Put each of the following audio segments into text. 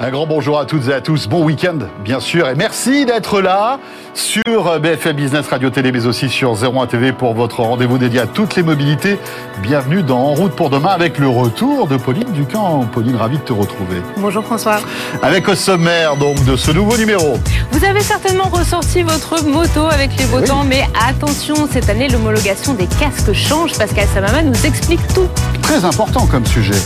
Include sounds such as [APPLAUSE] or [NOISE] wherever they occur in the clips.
Un grand bonjour à toutes et à tous. Bon week-end, bien sûr. Et merci d'être là sur BFM Business Radio Télé, mais aussi sur 01 TV pour votre rendez-vous dédié à toutes les mobilités. Bienvenue dans En route pour demain avec le retour de Pauline Ducamp. Pauline, ravie de te retrouver. Bonjour François. Avec au sommaire donc de ce nouveau numéro. Vous avez certainement ressorti votre moto avec les beaux temps, mais attention, cette année, l'homologation des casques change. Pascal Samama nous explique tout. Très important comme sujet.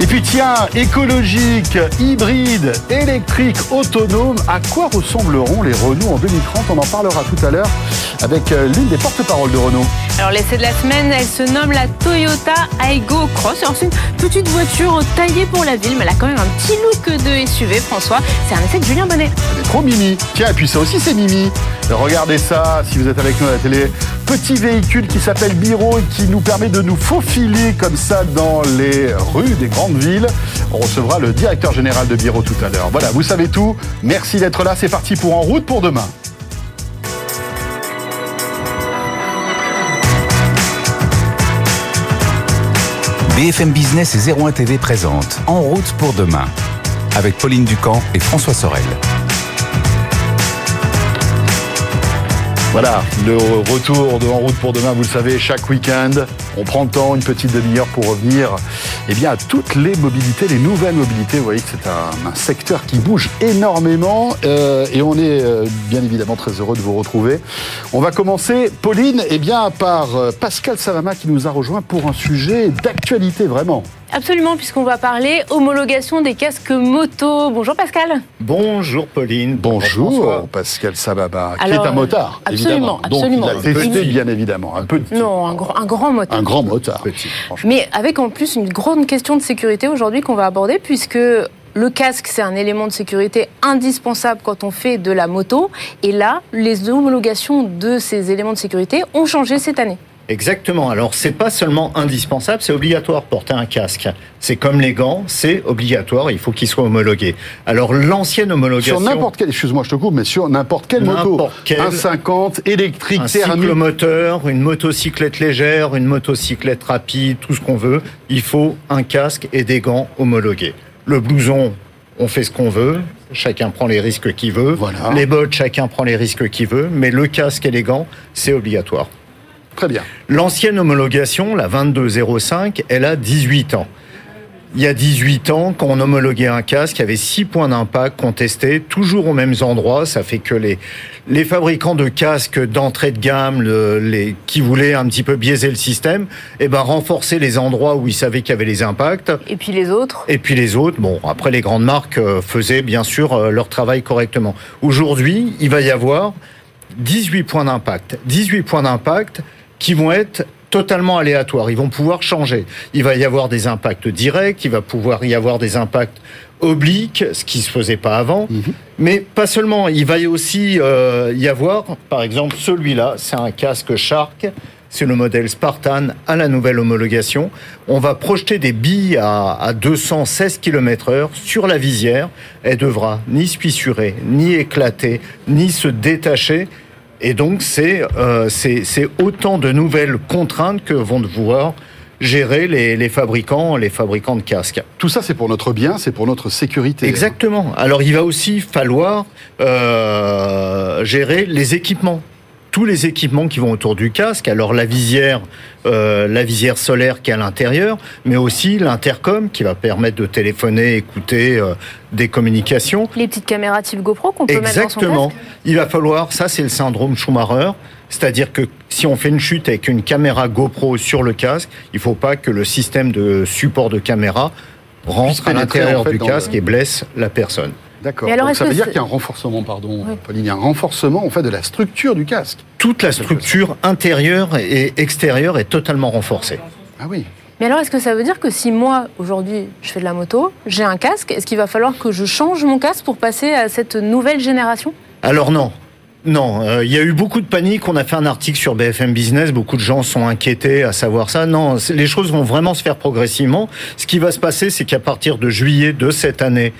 Et puis tiens, écologique, hybride, électrique, autonome, à quoi ressembleront les Renault en 2030 On en parlera tout à l'heure avec euh, l'une des porte-paroles de Renault. Alors l'essai de la semaine, elle se nomme la Toyota Aygo Cross. c'est une petite voiture taillée pour la ville, mais elle a quand même un petit look de SUV, François. C'est un essai de Julien Bonnet. Elle est trop mimi. Tiens, et puis ça aussi c'est mimi. Regardez ça, si vous êtes avec nous à la télé. Petit véhicule qui s'appelle Biro et qui nous permet de nous faufiler comme ça dans les rues des grandes villes. On recevra le directeur général de Biro tout à l'heure. Voilà, vous savez tout. Merci d'être là. C'est parti pour En route pour demain. BFM Business et 01 TV présente En route pour demain avec Pauline Ducamp et François Sorel. Voilà, le retour de En route pour demain, vous le savez, chaque week-end, on prend le temps, une petite demi-heure pour revenir eh bien, à toutes les mobilités, les nouvelles mobilités. Vous voyez que c'est un, secteur qui bouge énormément euh, et on est euh, bien évidemment très heureux de vous retrouver. On va commencer, Pauline, eh bien, par euh, Pascal Savama qui nous a rejoint pour un sujet d'actualité vraiment. Absolument, puisqu'on va parler homologation des casques moto. Bonjour Pascal. Bonjour Pauline. Bonjour Pascal Sababa, qui est un motard, absolument, évidemment. Absolument, Donc il a testé, bien évidemment. Un petit. Non, un, grand motard. Un grand motard. Mais avec en plus une grande question de sécurité aujourd'hui qu'on va aborder, puisque le casque, c'est un élément de sécurité indispensable quand on fait de la moto. Et là, les homologations de ces éléments de sécurité ont changé cette année. Exactement. Alors, c'est pas seulement indispensable, c'est obligatoire de porter un casque. C'est comme les gants, c'est obligatoire, il faut qu'ils soient homologués. Alors, l'ancienne homologation. Sur n'importe quel, excuse-moi, je te coupe, mais sur n'importe quelle moto. Quel, un 50, électrique, un cyclomoteur, une motocyclette légère, une motocyclette rapide, tout ce qu'on veut, il faut un casque et des gants homologués. Le blouson, on fait ce qu'on veut, chacun prend les risques qu'il veut. Voilà. Les bottes, chacun prend les risques qu'il veut, mais le casque et les gants, c'est obligatoire. Très bien. L'ancienne homologation, la 2205, elle a 18 ans. Il y a 18 ans, quand on homologuait un casque, il y avait 6 points d'impact contestés, toujours aux mêmes endroits. Ça fait que les, les fabricants de casques d'entrée de gamme, les, qui voulaient un petit peu biaiser le système, eh ben, renforcer les endroits où ils savaient qu'il y avait les impacts. Et puis les autres? Et puis les autres. Bon, après, les grandes marques euh, faisaient bien sûr euh, leur travail correctement. Aujourd'hui, il va y avoir 18 points d'impact. 18 points d'impact qui vont être totalement aléatoires. Ils vont pouvoir changer. Il va y avoir des impacts directs, il va pouvoir y avoir des impacts obliques, ce qui se faisait pas avant. Mhm. Mais pas seulement. Il va y aussi euh, y avoir, par exemple, celui-là, c'est un casque Shark. C'est le modèle Spartan à la nouvelle homologation. On va projeter des billes à, à 216 km heure sur la visière. Elle devra ni se fissurer, ni éclater, ni se détacher. Et donc, euh, c'est autant de nouvelles contraintes que vont devoir gérer les, les, fabricants, les fabricants de casques. Tout ça, c'est pour notre bien, c'est pour notre sécurité. Exactement. Alors, il va aussi falloir euh, gérer les équipements tous les équipements qui vont autour du casque. Alors la visière, euh, la visière solaire qui est à l'intérieur, mais aussi l'intercom qui va permettre de téléphoner, écouter euh, des communications. Les petites caméras type GoPro qu'on peut mettre dans son casque. Il va falloir, ça c'est le syndrome Schumacher, c'est-à-dire que si on fait une chute avec une caméra GoPro sur le casque, il ne faut pas que le système de support de caméra rentre à l'intérieur du casque et blesse la personne. D'accord. Donc ça veut dire qu'il y a un renforcement, pardon, Pauline, il y a un renforcement en fait de la structure du casque. Toute la structure intérieure et extérieure est totalement renforcée. Ah oui. Mais alors, est-ce que ça veut dire que si moi, aujourd'hui, je fais de la moto, j'ai un casque, est-ce qu'il va falloir que je change mon casque pour passer à cette nouvelle génération? Alors non. Non, euh, il y a eu beaucoup de panique. On a fait un article sur BFM Business. Beaucoup de gens sont inquiétés à savoir ça. Non, les choses vont vraiment se faire progressivement. Ce qui va se passer, c'est qu'à partir de juillet de cette année,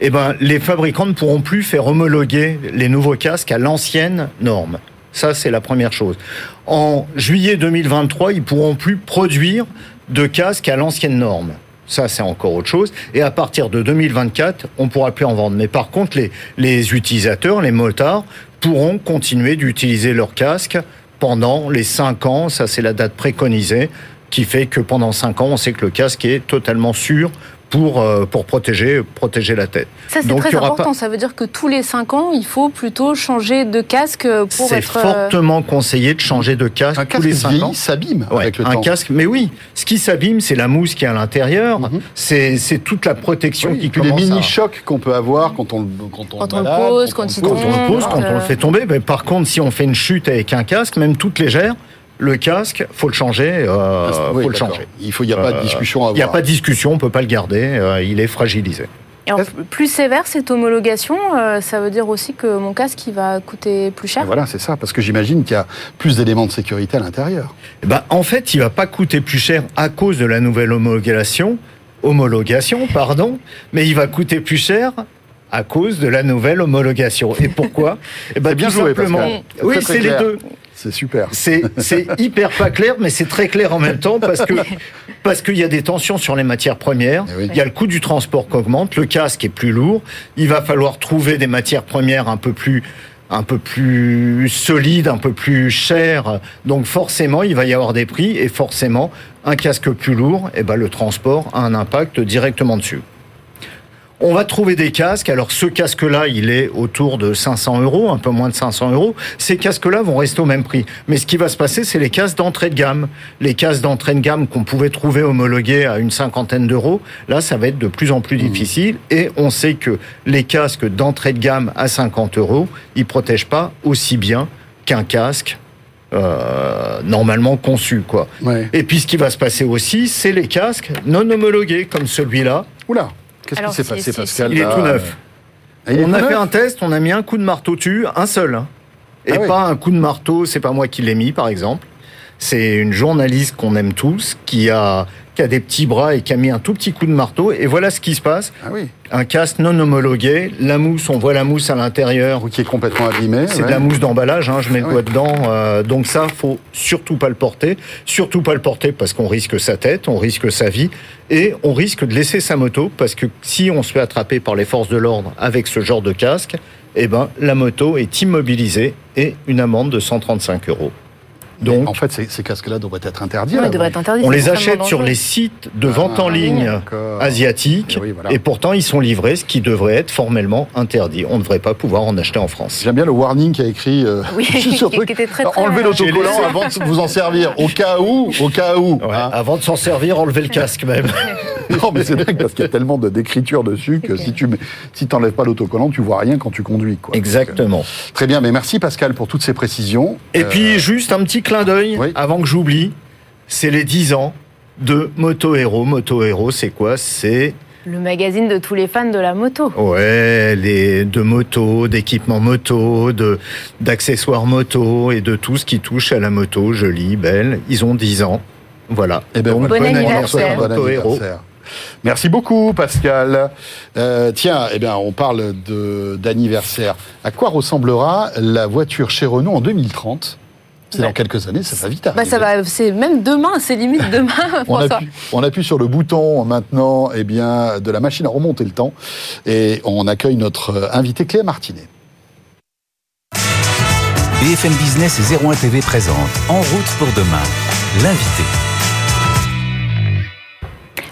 eh ben, les fabricants ne pourront plus faire homologuer les nouveaux casques à l'ancienne norme. Ça, c'est la première chose. En juillet 2023, ils pourront plus produire de casques à l'ancienne norme. Ça, c'est encore autre chose. Et à partir de 2024, on pourra plus en vendre. Mais par contre, les, utilisateurs, les motards, pourront continuer d'utiliser leur casque pendant les 5 ans. Ça, c'est la date préconisée qui fait que pendant 5 ans, on sait que le casque est totalement sûr pour, euh, pour protéger, protéger la tête. Ça, c'est très important. Ça veut dire que tous les 5 ans, il faut plutôt changer de casque pour être... C'est euh, fortement conseillé de changer de casque un tous les 5 ans. s'abîme avec le un temps. casque, mais oui. Ce qui s'abîme, c'est la mousse qui est à l'intérieur. Mhm. C'est toute la protection qui puis commence les mini-chocs qu'on peut avoir quand on, quand on, quand on le pose, quand, on, quand on le pose, quand on le fait tomber. Mais par contre, si on fait une chute avec un casque, même toute légère, le casque, faut le changer. Euh, faut le changer. Il faut, il n'y a pas de discussion à avoir. Il n'y a pas de discussion, on peut pas le garder. Euh, il est fragilisé. Et en plus sévère cette homologation, euh, ça veut dire aussi que mon casque il va coûter plus cher. Et voilà, c'est ça, parce que j'imagine qu'il y a plus d'éléments de sécurité à l'intérieur. Eh ben, en fait, il va pas coûter plus cher à cause de la nouvelle homologation, homologation, pardon, mais il va coûter plus cher à cause de la nouvelle homologation. Et pourquoi? [LAUGHS] Eh ben, bien joué, simplement. Oui, c'est les deux. C'est super. C'est hyper pas clair, mais c'est très clair en même temps parce que parce qu'il y a des tensions sur les matières premières. Eh il y a le coût du transport qui augmente. Le casque est plus lourd. Il va falloir trouver des matières premières un peu plus un peu plus solides, un peu plus chères. Donc forcément, il va y avoir des prix et forcément, un casque plus lourd, et eh ben le transport a un impact directement dessus. On va trouver des casques. Alors ce casque-là, il est autour de 500 euros, un peu moins de 500 euros. Ces casques-là vont rester au même prix. Mais ce qui va se passer, c'est les casques d'entrée de gamme. Les casques d'entrée de gamme qu'on pouvait trouver homologués à une cinquantaine d'euros, là, ça va être de plus en plus mmh. difficile. Et on sait que les casques d'entrée de gamme à 50 euros, ils protègent pas aussi bien qu'un casque euh, normalement conçu, quoi. Et puis ce qui va se passer aussi, c'est les casques non homologués comme celui-là. Oula. Qu'est-ce qui s'est passé, Pascal Il est tout neuf. on a fait un test, on a mis un coup de marteau dessus, un seul. Hein. Et ah pas un coup de marteau, c'est pas moi qui l'ai mis, par exemple. C'est une journaliste qu'on aime tous qui a qui a des petits bras et qui a mis un tout petit coup de marteau. Et voilà ce qui se passe. Ah oui. Un casque non homologué. La mousse, on voit la mousse à l'intérieur. Qui est complètement abîmée. C'est de la mousse d'emballage, hein, je mets le doigt dedans. Euh, donc ça, faut surtout pas le porter. Surtout pas le porter parce qu'on risque sa tête, on risque sa vie. Et on risque de laisser sa moto parce que si on se fait attraper par les forces de l'ordre avec ce genre de casque, eh ben, la moto est immobilisée et une amende de 135 euros. Donc, en fait, ces, casques-là devraient être interdits. on les achète sur les sites de vente en ah, ligne asiatiques et, pourtant ils sont livrés, ce qui devrait être formellement interdit. On ne devrait pas pouvoir en acheter en France. J'aime bien le warning qui a écrit euh, sur truc. Enlevez l'autocollant avant de vous en servir, au cas où, au cas où. Hein. Avant de s'en servir, enlevez le casque même. [LAUGHS] non, mais c'est dingue parce qu'il y a tellement d'écriture dessus que si tu si t'enlèves pas l'autocollant, tu vois rien quand tu conduis. Quoi. Exactement. très bien, mais merci Pascal pour toutes ces précisions. Et puis euh, juste un petit clin d'œil, avant que j'oublie, c'est les 10 ans de Moto Hero. Moto Hero, c'est quoi? C'est le magazine de tous les fans de la moto. Ouais, les, de moto, d'équipements moto, de, d'accessoires moto et de tout ce qui touche à la moto, jolie, belle. Ils ont 10 ans. Voilà. Et eh ben, bon, anniversaire. Bon anniversaire. Merci beaucoup, Pascal. Euh, tiens, eh bien, on parle d'anniversaire. À quoi ressemblera la voiture chez Renault en 2030 c'est dans quelques années, ça va vite bah ça va, c'est même demain, c'est limite [LAUGHS] demain. on, appuie, on, appuie, sur le bouton maintenant, eh bien, de la machine à remonter le temps, et on accueille notre invité Cléa Martinet. BFM Business et 01 TV présente En route pour demain, l'invité.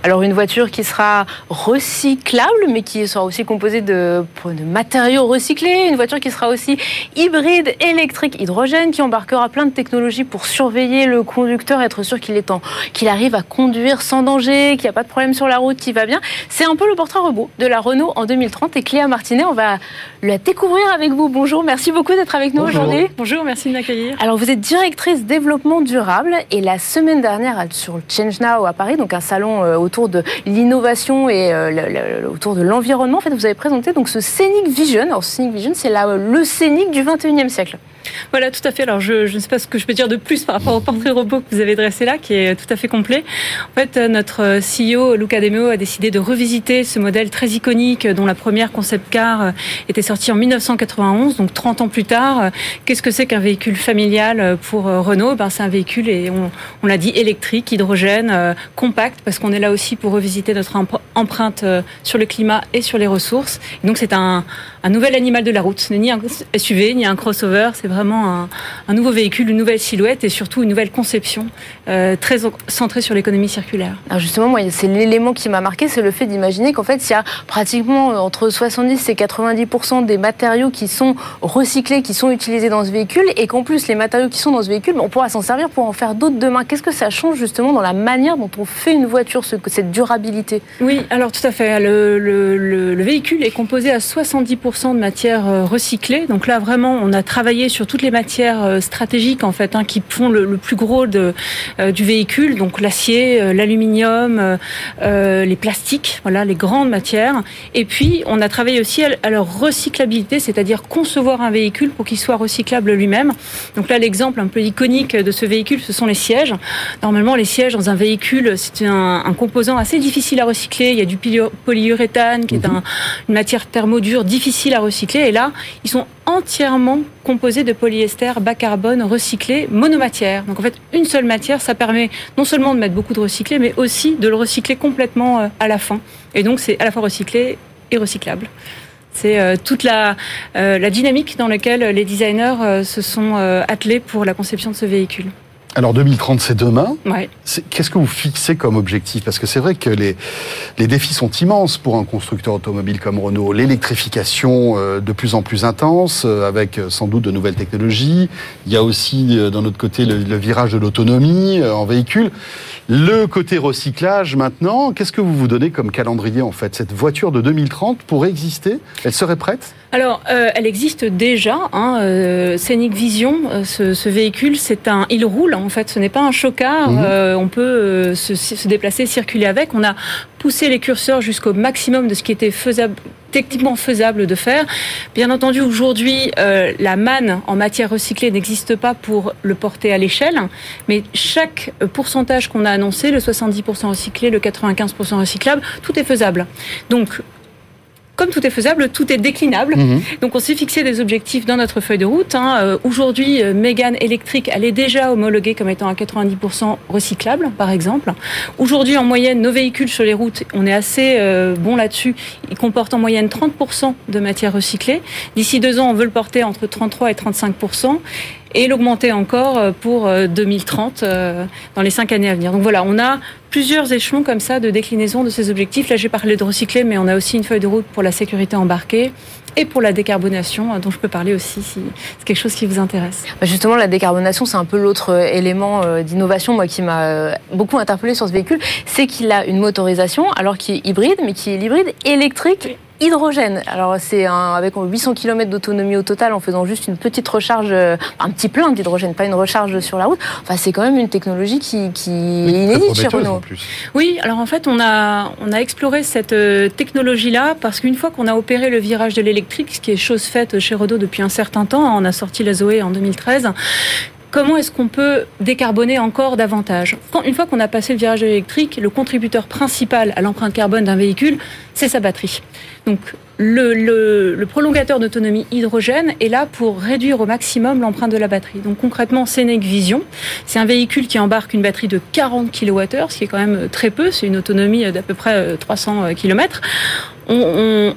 Alors une voiture qui sera recyclable, mais qui sera aussi composée de, matériaux recyclés, une voiture qui sera aussi hybride, électrique, hydrogène, qui embarquera plein de technologies pour surveiller le conducteur, être sûr qu'il est en, qu'il arrive à conduire sans danger, qu'il n'y a pas de problème sur la route, qu'il va bien. C'est un peu le portrait robot de la Renault en 2030 et Cléa Martinet, on va la découvrir avec vous. Bonjour, merci beaucoup d'être avec nous aujourd'hui. Bonjour, merci de m'accueillir. Alors vous êtes directrice développement durable et la semaine dernière sur le Change Now à Paris, donc un salon autour autour de l'innovation et euh, autour de l'environnement. En fait, vous avez présenté donc ce Scenic Vision. Alors, Scenic Vision, c'est le Scenic du 21e siècle. Voilà, tout à fait. Alors, je, je, ne sais pas ce que je peux dire de plus par rapport au portrait robot que vous avez dressé là, qui est tout à fait complet. En fait, notre CEO, Luca Demeo, a décidé de revisiter ce modèle très iconique dont la première concept car était sortie en 1991, donc 30 ans plus tard. Qu'est-ce que c'est qu'un véhicule familial pour Renault? Ben, C'est un véhicule, et on, on l'a dit, électrique, hydrogène, compact, parce qu'on est là aussi pour revisiter notre empreinte sur le climat et sur les ressources. Et donc, c'est un, un nouvel animal de la route. Ce n'est ni un SUV, ni un crossover, c'est vraiment un, nouveau véhicule, une nouvelle silhouette et surtout une nouvelle conception euh, très centrée sur l'économie circulaire. Alors justement, moi, c'est l'élément qui m'a marqué, c'est le fait d'imaginer qu'en fait, il y a pratiquement entre 70 et 90% des matériaux qui sont recyclés, qui sont utilisés dans ce véhicule, et qu'en plus, les matériaux qui sont dans ce véhicule, on pourra s'en servir pour en faire d'autres demain. Qu'est-ce que ça change justement dans la manière dont on fait une voiture, cette durabilité? Oui, alors tout à fait. Le, le véhicule est composé à 70 de matières euh, recyclées. Donc là, vraiment, on a travaillé sur toutes les matières euh, stratégiques en fait, hein, qui font le, plus gros de, euh, du véhicule, donc l'acier, l'aluminium, les plastiques, voilà, les grandes matières. Et puis, on a travaillé aussi à, leur recyclabilité, c'est-à-dire concevoir un véhicule pour qu'il soit recyclable lui-même. Donc là, l'exemple un peu iconique de ce véhicule, ce sont les sièges. Normalement, les sièges dans un véhicule, c'est un, un, composant assez difficile à recycler. Il y a du polyuréthane, qui est mhm. un, une matière thermodure difficile à recycler. Et là, ils sont entièrement composés de polyester bas carbone recyclé monomatière. Donc en fait, une seule matière, ça permet non seulement de mettre beaucoup de recyclé, mais aussi de le recycler complètement euh, à la fin. Et donc c'est à la fois recyclé et recyclable. C'est euh, toute la, euh, la, dynamique dans laquelle les designers se sont attelés pour la conception de ce véhicule. Alors 2030, c'est demain. Qu'est-ce que vous fixez comme objectif? Parce que c'est vrai que les, les défis sont immenses pour un constructeur automobile comme Renault. L'électrification euh, de plus en plus intense, euh, avec euh, sans doute de nouvelles technologies. Il y a aussi d'un autre côté le, virage de l'autonomie en véhicule. Le côté recyclage maintenant, qu'est-ce que vous vous donnez comme calendrier en fait? Cette voiture de 2030 pourrait exister? Elle serait prête? Alors, elle existe déjà. Hein, Scenic Vision, ce, ce véhicule, c'est un, il roule en fait. Ce n'est pas un chocard. Mhm. Euh, on peut euh, se, déplacer, circuler avec. On a poussé les curseurs jusqu'au maximum de ce qui était faisable techniquement faisable de faire. Bien entendu, aujourd'hui, euh, la manne en matière recyclée n'existe pas pour le porter à l'échelle, mais chaque pourcentage qu'on a annoncé, le 70% recyclé, le 95% recyclable, tout est faisable. Donc, comme tout est faisable, tout est déclinable. Mhm. Donc on s'est fixé des objectifs dans notre feuille de route. Hein. Euh, aujourd'hui, euh, Mégane électrique, elle est déjà homologuée comme étant à 90% recyclable, par exemple. Aujourd'hui, en moyenne, nos véhicules sur les routes, on est assez euh, bon là-dessus. Ils comportent en moyenne 30% de matière recyclée. D'ici deux ans, on veut le porter entre 33 et 35% et l'augmenter encore euh, pour 2030 euh, euh, dans les cinq années à venir. Donc voilà, on a plusieurs échelons comme ça de déclinaison de ces objectifs. Là, j'ai parlé de recycler, mais on a aussi une feuille de route pour la sécurité embarquée et pour la décarbonation, dont je peux parler aussi si c'est quelque chose qui vous intéresse. Bah, justement, la décarbonation, c'est un peu l'autre élément d'innovation moi, qui m'a beaucoup interpellé sur ce véhicule, c'est qu'il a une motorisation, alors qu'il est hybride, mais qui est l'hybride électrique hydrogène. Alors c'est avec 800 km d'autonomie au total en faisant juste une petite recharge, euh, un petit plein d'hydrogène, pas une recharge sur la route. Enfin c'est quand même une technologie qui, qui est inédite chez Renault. Oui, alors en fait on a on a exploré cette euh, technologie là parce qu'une fois qu'on a opéré le virage de l'électrique, ce qui est chose faite chez Renault depuis un certain temps, on a sorti la Zoé en 2013 comment est-ce qu'on peut décarboner encore davantage Une fois qu'on a passé le virage électrique, le contributeur principal à l'empreinte carbone d'un véhicule, c'est sa batterie. Donc le, prolongateur d'autonomie hydrogène est là pour réduire au maximum l'empreinte de la batterie. Donc concrètement, Senec Vision, c'est un véhicule qui embarque une batterie de 40 kWh, ce qui est quand même très peu, c'est une autonomie d'à peu près 300 euh, km.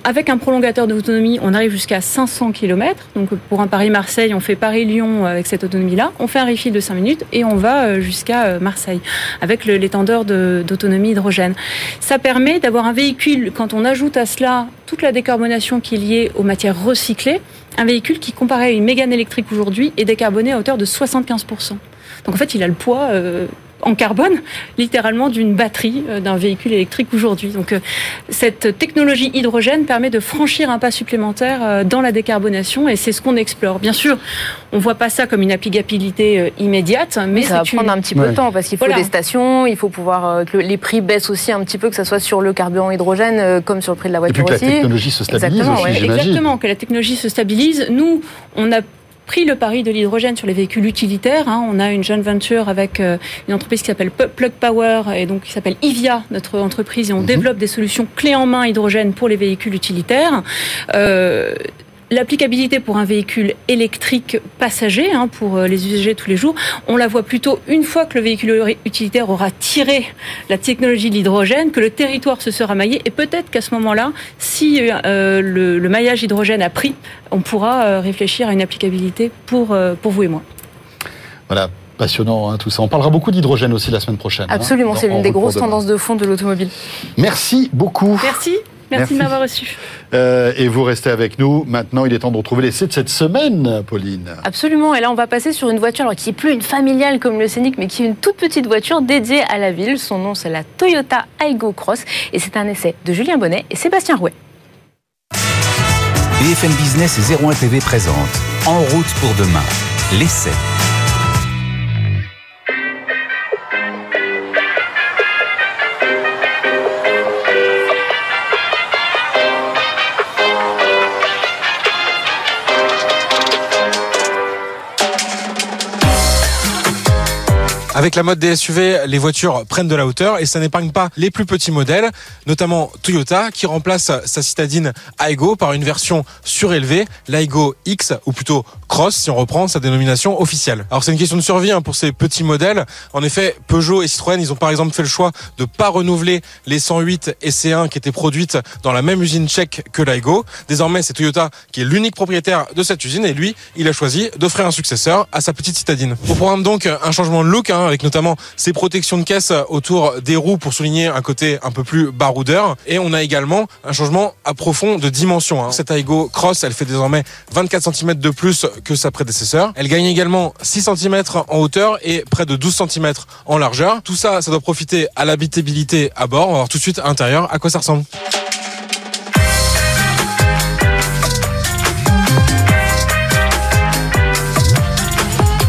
Avec un prolongateur d'autonomie, on arrive jusqu'à 500 km. Donc pour un Paris-Marseille, on fait Paris-Lyon avec cette autonomie-là. On fait un refill de 5 minutes et on va euh, jusqu'à euh, Marseille avec l'étendeur d'autonomie hydrogène. Ça permet d'avoir un véhicule, quand on ajoute à cela toute la décarbonation qui est liée aux matières recyclées, un véhicule qui, comparé à une mégane électrique aujourd'hui, est décarboné à hauteur de 75%. Donc en fait, il a le poids euh, en carbone, littéralement d'une batterie euh, d'un véhicule électrique aujourd'hui. Donc euh, cette technologie hydrogène permet de franchir un pas supplémentaire euh, dans la décarbonation et c'est ce qu'on explore. Bien sûr, on voit pas ça comme une applicabilité immédiate, mais ça va prendre un petit peu de temps parce qu'il faut des stations, il faut pouvoir que les prix baissent aussi un petit peu, que ça soit sur le carburant hydrogène comme sur le prix de la voiture et puis que la technologie se stabilise Exactement, aussi, Exactement, que la technologie se stabilise. Nous, on a pris le pari de l'hydrogène sur les véhicules utilitaires. Hein. On a une jeune venture avec euh, une entreprise qui s'appelle Plug Power et donc qui s'appelle Ivia, notre entreprise, et on mhm. développe des solutions clés en main hydrogène pour les véhicules utilitaires. Euh, L'applicabilité pour un véhicule électrique passager, hein, pour euh, les usagers tous les jours, on la voit plutôt une fois que le véhicule utilitaire aura tiré la technologie de l'hydrogène, que le territoire se sera maillé, et peut-être qu'à ce moment-là, si euh, le, maillage hydrogène a pris, on pourra euh, réfléchir à une applicabilité pour, pour vous et moi. Voilà, passionnant hein, tout ça. On parlera beaucoup d'hydrogène aussi la semaine prochaine. Hein, Absolument, c'est l'une des grosses tendances de fond de l'automobile. Merci beaucoup. Merci. Merci, de m'avoir reçu. Euh, et vous restez avec nous. Maintenant, il est temps de retrouver l'essai de cette semaine, Pauline. Absolument. Et là, on va passer sur une voiture qui n'est plus une familiale comme le Scénic, mais qui est une toute petite voiture dédiée à la ville. Son nom, c'est la Toyota Aygo Cross. Et c'est un essai de Julien Bonnet et Sébastien Rouet. BFM Business et 01 TV présente En route pour demain, l'essai. Avec la mode des SUV, les voitures prennent de la hauteur et ça n'épargne pas les plus petits modèles, notamment Toyota qui remplace sa citadine Aygo par une version surélevée, l'Aygo X ou plutôt Cross si on reprend sa dénomination officielle. Alors c'est une question de survie hein, pour ces petits modèles. En effet, Peugeot et Citroën, ils ont par exemple fait le choix de pas renouveler les 108 et C1 qui étaient produites dans la même usine tchèque que l'Aygo. Désormais, c'est Toyota qui est l'unique propriétaire de cette usine et lui, il a choisi d'offrir un successeur à sa petite citadine. Au programme donc un changement de look hein, avec notamment ces protections de caisse autour des roues pour souligner un côté un peu plus baroudeur. Et on a également un changement à profond de dimension. Hein. Cette Aigo Cross, elle fait désormais 24 cm de plus que sa prédécesseur. Elle gagne également 6 cm en hauteur et près de 12 cm en largeur. Tout ça, ça doit profiter à l'habitabilité à bord. On va voir tout de suite à l'intérieur à quoi ça ressemble.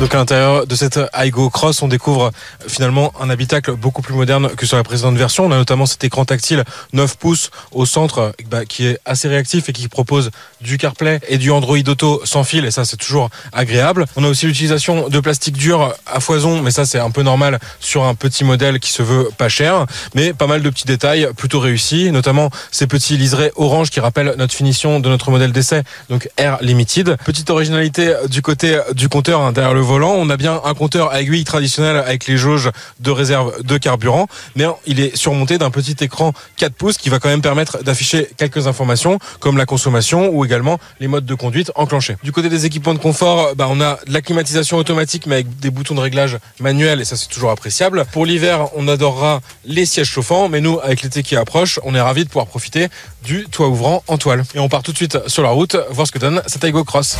Donc à l'intérieur de cette Aigo Cross, on découvre euh, finalement un habitacle beaucoup plus moderne que sur la précédente version. On a notamment cet écran tactile 9 pouces au centre euh, bah, qui est assez réactif et qui propose du CarPlay et du Android Auto sans fil et ça c'est toujours agréable. On a aussi l'utilisation de plastique dur à foison mais ça c'est un peu normal sur un petit modèle qui se veut pas cher mais pas mal de petits détails plutôt réussis notamment ces petits liserés orange qui rappellent notre finition de notre modèle d'essai donc Air Limited. Petite originalité du côté du compteur hein, derrière le on a bien un compteur à aiguille traditionnel avec les jauges de réserve de carburant, mais il est surmonté d'un petit écran 4 pouces qui va quand même permettre d'afficher quelques informations comme la consommation ou également les modes de conduite enclenchés. Du côté des équipements de confort, bah, on a de la climatisation automatique mais avec des boutons de réglage manuels et ça c'est toujours appréciable. Pour l'hiver, on adorera les sièges chauffants, mais nous avec l'été qui approche, on est ravis de pouvoir profiter du toit ouvrant en toile. Et on part tout de suite sur la route voir ce que donne cette Cross.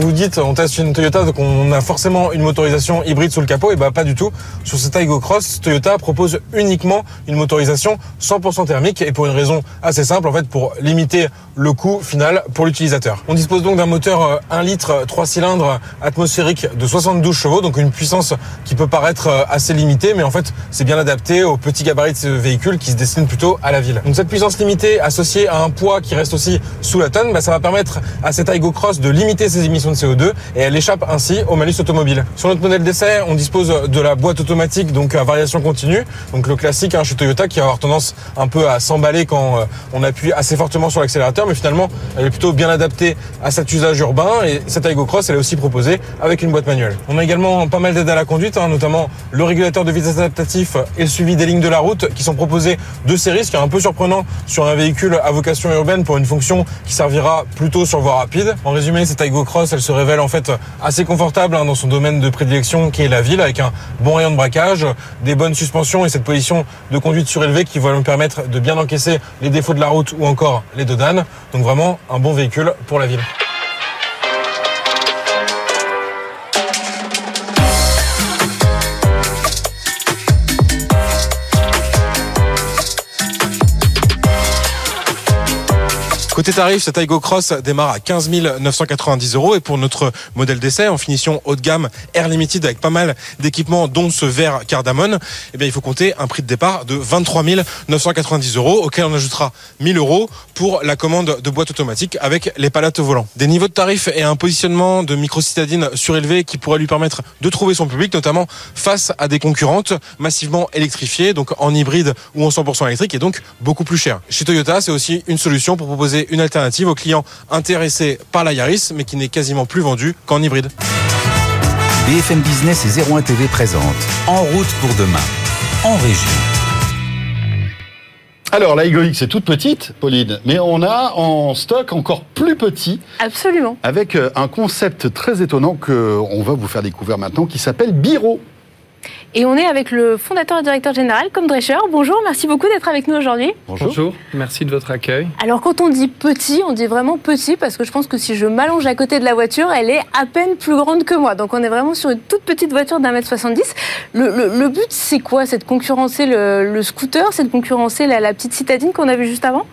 Vous dites, on teste une Toyota, donc on a forcément une motorisation hybride sous le capot, et bah pas du tout. Sur cette Aygo Cross, Toyota propose uniquement une motorisation 100% thermique, et pour une raison assez simple, en fait, pour limiter le coût final pour l'utilisateur. On dispose donc d'un moteur 1 euh, litre 3 cylindres atmosphérique de 72 chevaux, donc une puissance qui peut paraître euh, assez limitée, mais en fait c'est bien adapté au petit gabarit de ce véhicule qui se destine plutôt à la ville. Donc cette puissance limitée associée à un poids qui reste aussi sous la tonne, bah, ça va permettre à cette Aygo Cross de limiter ses émissions de CO2 et elle échappe ainsi au malus automobile. Sur notre modèle d'essai, on dispose de la boîte automatique donc à variation continue, donc le classique hein, chez Toyota qui va avoir tendance un peu à s'emballer quand euh, on appuie assez fortement sur l'accélérateur, mais finalement elle est plutôt bien adaptée à cet usage urbain et cette Aygo Cross elle est aussi proposée avec une boîte manuelle. On a également pas mal d'aides à la conduite, hein, notamment le régulateur de vitesse adaptatif et le suivi des lignes de la route qui sont proposés de série, ce qui est un peu surprenant sur un véhicule à vocation urbaine pour une fonction qui servira plutôt sur voie rapide. En résumé, cette Aygo Cross elle se révèle en fait assez confortable hein, dans son domaine de prédilection qui est la ville avec un bon rayon de braquage, des bonnes suspensions et cette position de conduite surélevée qui va nous permettre de bien encaisser les défauts de la route ou encore les dodanes. Donc vraiment un bon véhicule pour la ville. Côté tarif, cette Aigo Cross démarre à 15 990 euros et pour notre modèle d'essai en finition haut de gamme Air Limited avec pas mal d'équipements dont ce verre cardamone, eh bien il faut compter un prix de départ de 23 990 euros auquel on ajoutera 1000 euros pour la commande de boîte automatique avec les palettes volant. Des niveaux de tarifs et un positionnement de micro-citadine surélevé qui pourrait lui permettre de trouver son public, notamment face à des concurrentes massivement électrifiées, donc en hybride ou en 100% électrique et donc beaucoup plus cher. Chez Toyota, c'est aussi une solution pour proposer une alternative aux clients intéressés par la Yaris, mais qui n'est quasiment plus vendue qu'en hybride. BFM Business et 01 TV présente En route pour demain, en région. Alors, la X est toute petite, Pauline, mais on a en stock encore plus petit, Absolument. avec euh, un concept très étonnant que on va vous faire découvrir maintenant, qui s'appelle Biro. Et on est avec le fondateur et directeur général, comme Drescher. Bonjour, merci beaucoup d'être avec nous aujourd'hui. Bonjour, merci de votre accueil. Alors quand on dit petit, on dit vraiment petit parce que je pense que si je m'allonge à côté de la voiture, elle est à peine plus grande que moi. Donc on est vraiment sur une toute petite voiture d'un mètre 70. Le, le- le but, c'est quoi? C'est de concurrencer le, le scooter? C'est de concurrencer la, la petite citadine qu'on a vue juste avant?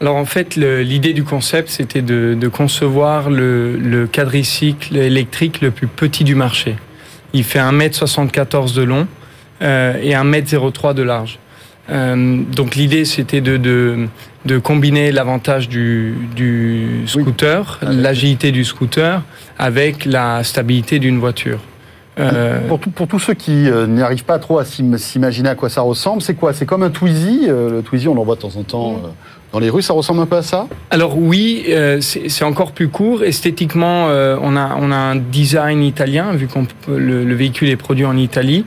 Alors en fait, l'idée du concept, c'était de, de concevoir le, le quadricycle électrique le plus petit du marché. Il fait 1m74 de long euh, et 1m03 de large. Euh, donc l'idée, c'était de, de, de combiner l'avantage du, du scooter, l'agilité du scooter, avec la stabilité d'une voiture. Euh, Pour, tout- pour tous ceux qui euh, n'y arrivent pas trop à s'im- s'imaginer à quoi ça ressemble, c'est quoi? C'est comme un Twizy. euh, le Twizy, on l'en voit de temps en temps euh, dans les rues. Ça ressemble un peu à ça Alors oui, euh, c'est encore plus court. Esthétiquement, euh, on, a, on a un design italien, vu que le, le véhicule est produit en Italie.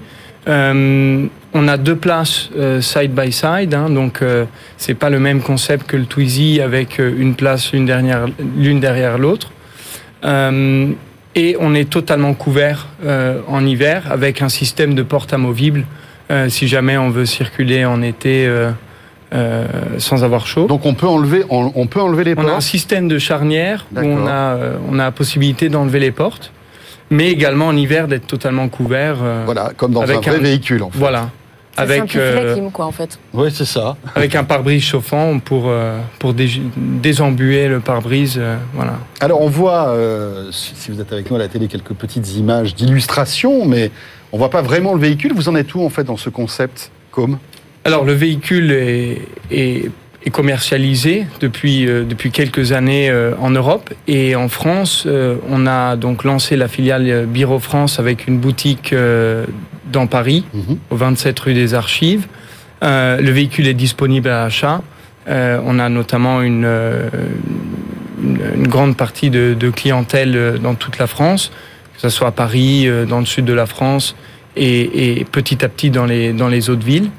Euh, on a deux places side by side, hein, donc c'est pas le même concept que le Twizy avec une place l'une derrière l'une derrière l'autre. Et on est totalement couvert en hiver avec un système de porte amovible si jamais on veut circuler en été euh, sans avoir chaud. Donc on peut enlever, on, on peut enlever les On a un portes. système de charnière où on a, euh, on a la possibilité d'enlever les portes, mais également en hiver d'être totalement couvert. euh, Voilà, comme dans avec un vrai un- véhicule. En fait. voilà. Avec, euh, clim, quoi, en fait. Oui, c'est ça. avec un pare-brise chauffant pour, euh, pour dé- désembuer le pare-brise. euh, voilà. Alors on voit, euh, si si vous êtes avec nous à la télé, quelques petites images d'illustration, mais on voit pas vraiment le véhicule. Vous en êtes où en fait dans ce concept comme Alors le véhicule est, est, est commercialisé depuis, euh, depuis quelques années euh, en Europe et en France. euh, on a donc lancé la filiale Biro France avec une boutique euh, dans Paris. Mhm. au 27 rue des Archives. Euh, le véhicule est disponible à achat. Euh, on a notamment une, une, une grande partie de, de clientèle dans toute la France, que ce soit à Paris, dans le sud de la France et, et petit à petit dans les, dans les autres villes.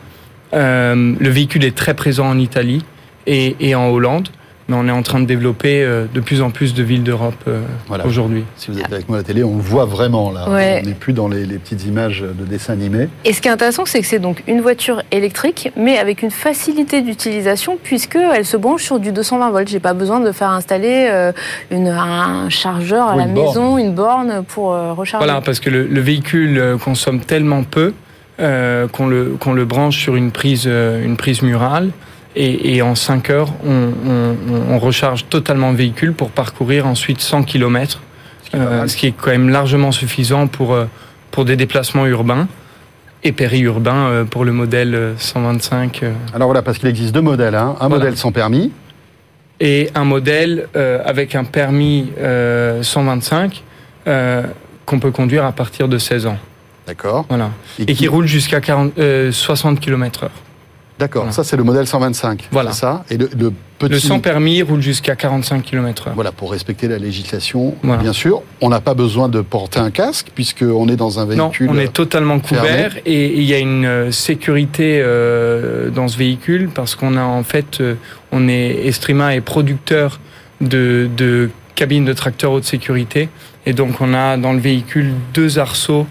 Euh, le véhicule est très présent en Italie et, et en Hollande, mais on est en train de développer euh, de plus en plus de villes d'Europe euh, Voilà. aujourd'hui. Si vous êtes avec moi à la télé, on le voit vraiment là. Ouais. On n'est plus dans les, les petites images de dessins animés. Et ce qui est intéressant, c'est que c'est donc une voiture électrique, mais avec une facilité d'utilisation, puisqu'elle se branche sur du 220 volts. J'ai pas besoin de faire installer une, un chargeur à Ou la une maison, une borne pour recharger. Voilà, parce que le, le véhicule consomme tellement peu euh, qu'on le, qu'on le branche sur une prise, euh, une prise murale. Et, et en 5 heures, on, on- on recharge totalement le véhicule pour parcourir ensuite 100 km, mal. ce qui est quand même largement suffisant pour, euh, pour des déplacements urbains et périurbains euh, pour le modèle euh, 125 euh, Alors voilà, parce qu'il existe deux modèles. hein. Un Voilà. modèle sans permis. et un modèle euh, avec un permis euh, 125 euh, qu'on peut conduire à partir de 16 ans. D'accord. Voilà. et qui roule jusqu'à 40, euh, 60 km heure. D'accord, Voilà. ça c'est le modèle 125. Voilà. Ça? Et le, le petit. Le sans permis roule jusqu'à 45 km heure. Voilà, pour respecter la législation, Voilà. bien sûr. On n'a pas besoin de porter un casque, puisqu'on est dans un Non, véhicule. on est totalement fermé. couvert et il y a une euh, sécurité euh, dans ce véhicule parce qu'on a en fait, euh, on est Estrima est producteur de, de cabines de tracteurs haute sécurité et donc on a dans le véhicule deux arceaux euh,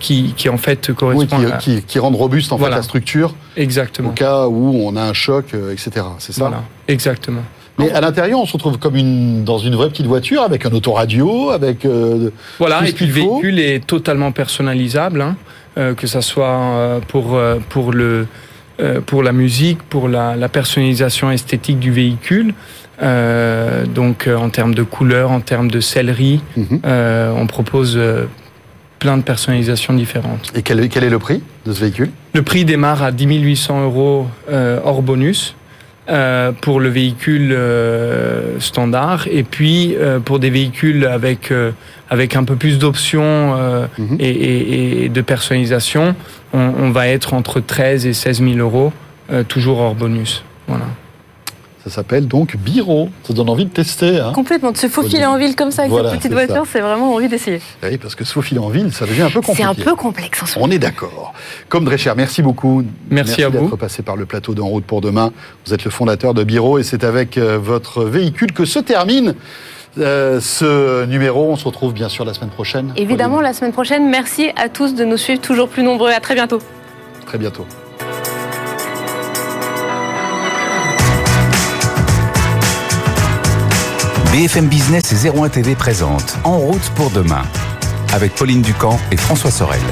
qui, qui en fait Oui, correspondent qui, à... qui, qui rendent robuste en Voilà. fait la structure au exactement. cas où on a un choc, euh, etc. C'est ça Voilà, exactement. Mais à l'intérieur, on se retrouve comme une, dans une vraie petite voiture avec un autoradio, avec. euh, Voilà, tout ce et puis le faut. véhicule est totalement personnalisable, hein, euh, que ça soit euh, pour, euh, pour le, euh, pour la musique, pour la, la personnalisation esthétique du véhicule. Euh, donc euh, en termes de couleurs, en termes de sellerie, Mhm. euh, on propose plein de personnalisations différentes. Et quel, quel est le prix de ce véhicule? Le prix démarre à 10 800 euros hors bonus. euh, pour le véhicule euh, standard et puis euh, pour des véhicules avec avec un peu plus d'options Mhm. et, et- et de personnalisation, on, on va être entre 13 et 16 000 euros, toujours hors bonus. Ça s'appelle donc Biro. Ça donne envie de tester. Hein Complètement, de se faufiler en ville comme ça avec Voilà, cette petite voiture, c'est vraiment envie d'essayer. oui, parce que se faufiler en ville, ça devient un peu compliqué. C'est un peu complexe en ce moment. On est d'accord. Comme Drescher, merci beaucoup. Merci à vous. d'être passé par le plateau d'En route pour demain. Vous êtes le fondateur de Biro et c'est avec euh, votre véhicule que se termine euh, ce numéro. On se retrouve bien sûr la semaine prochaine. Évidemment, la semaine prochaine, merci à tous de nous suivre toujours plus nombreux. À très bientôt. Très bientôt. BFM Business et 01 TV présente En route pour demain avec Pauline Ducamp et François Sorel.